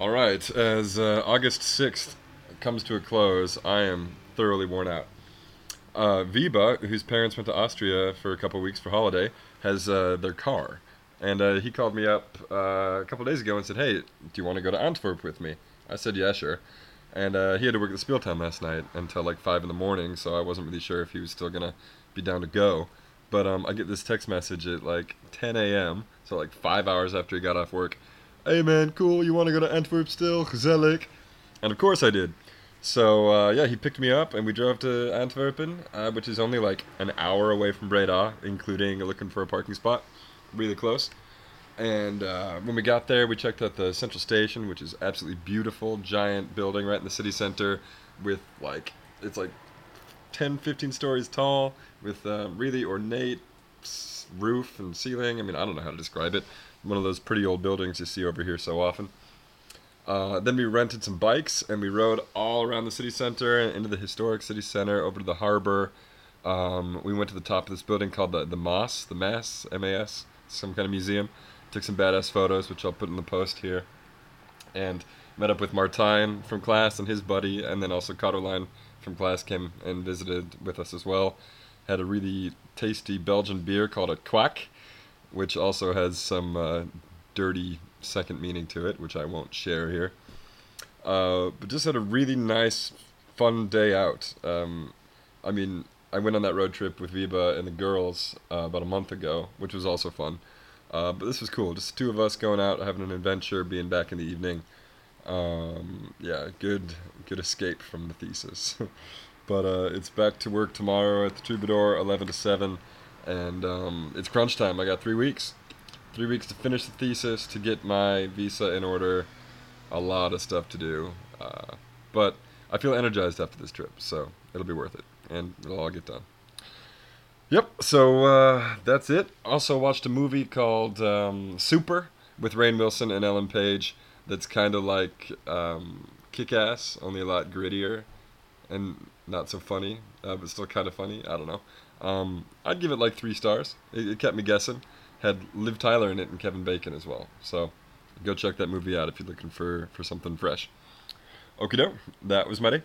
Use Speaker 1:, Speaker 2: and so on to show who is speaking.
Speaker 1: All right, as uh, August 6th comes to a close, I am thoroughly worn out. Uh, Wiebe, whose parents went to Austria for a couple weeks for holiday, has uh, their car. And uh, he called me up uh, a couple days ago and said, Hey, do you want to go to Antwerp with me? I said, Yeah, sure. And uh, he had to work at the Spieltown last night until like 5 in the morning, so I wasn't really sure if he was still going to be down to go. But um, I get this text message at like 10 a.m., so like five hours after he got off work. Hey man, cool, you want to go to Antwerp still? Gezellig. And of course I did. So uh, yeah, he picked me up and we drove to Antwerpen, uh, which is only like an hour away from Breda, including looking for a parking spot, really close. And uh, when we got there, we checked out the central station, which is absolutely beautiful, giant building right in the city center, with like it's like 10, 15 stories tall, with uh, really ornate roof and ceiling. I mean, I don't know how to describe it. One of those pretty old buildings you see over here so often. Uh, then we rented some bikes and we rode all around the city center into the historic city center, over to the harbor. Um, we went to the top of this building called the the Moss, the Mass, M-A-S, some kind of museum. Took some badass photos, which I'll put in the post here. And met up with Martine from class and his buddy, and then also Caroline from class came and visited with us as well. Had a really tasty Belgian beer called a Kwak, which also has some uh, dirty second meaning to it, which I won't share here. Uh, but just had a really nice, fun day out. Um, I mean, I went on that road trip with Wiebe and the girls uh, about a month ago, which was also fun. Uh, but this was cool. Just two of us going out, having an adventure, being back in the evening. Um, yeah, good, good escape from the thesis. but uh, it's back to work tomorrow at the Troubadour, eleven to seven, and um, it's crunch time. I got three weeks, three weeks to finish the thesis, to get my visa in order. A lot of stuff to do, uh, but I feel energized after this trip, so it'll be worth it, and it'll all get done. Yep. So uh, that's it. Also watched a movie called um, Super with Rainn Wilson and Ellen Page. That's kind of like um, Kick-Ass, only a lot grittier and not so funny, uh, but still kind of funny. I don't know. Um, I'd give it like three stars. It, it kept me guessing. Had Liv Tyler in it and Kevin Bacon as well. So go check that movie out if you're looking for for something fresh. Okie doke. That was my day.